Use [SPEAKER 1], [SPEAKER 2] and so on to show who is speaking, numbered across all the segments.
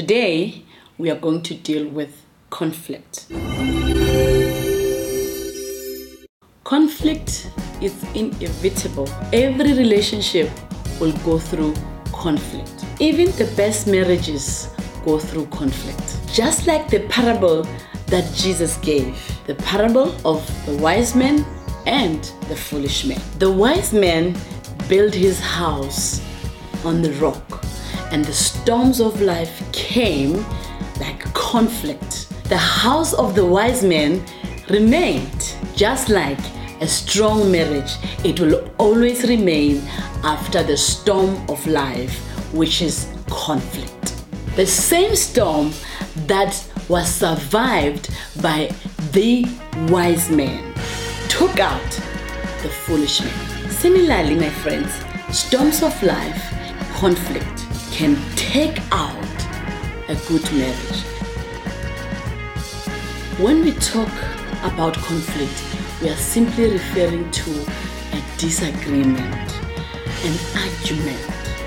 [SPEAKER 1] Today, we are going to deal with conflict. Conflict is inevitable. Every relationship will go through conflict. Even the best marriages go through conflict. Just like the parable that Jesus gave the parable of the wise man and the foolish man. The wise man built his house on the rock, and the storms of life came like conflict. The house of the wise man remained just like a strong marriage. It will always remain after the storm of life, which is conflict. The same storm that was survived by the wise man took out the foolish man. Similarly, my friends, storms of life, conflict can take out a good marriage. When we talk about conflict, we are simply referring to a disagreement, an argument,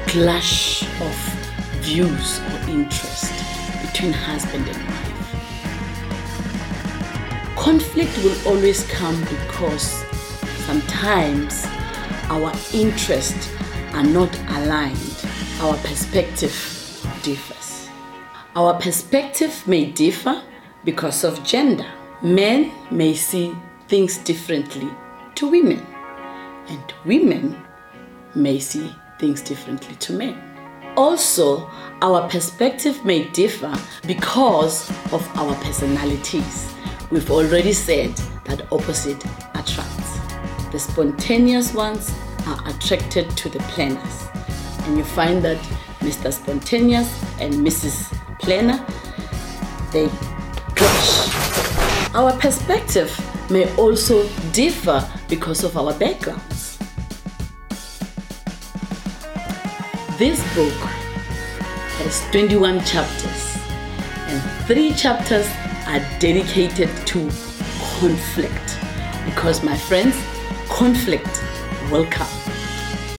[SPEAKER 1] clash of views or interest between husband and wife. Conflict will always come because sometimes our interests are not aligned, our perspective differs. Our perspective may differ because of gender. Men may see things differently to women, and women may see things differently to men. Also, our perspective may differ because of our personalities. We've already said that opposite attracts. The spontaneous ones are attracted to the planners, and you find that Mr. Spontaneous and Mrs. Planner they clash. Our perspective may also differ because of our backgrounds. This book has 21 chapters, and three chapters are dedicated to conflict. Because, my friends, conflict will come.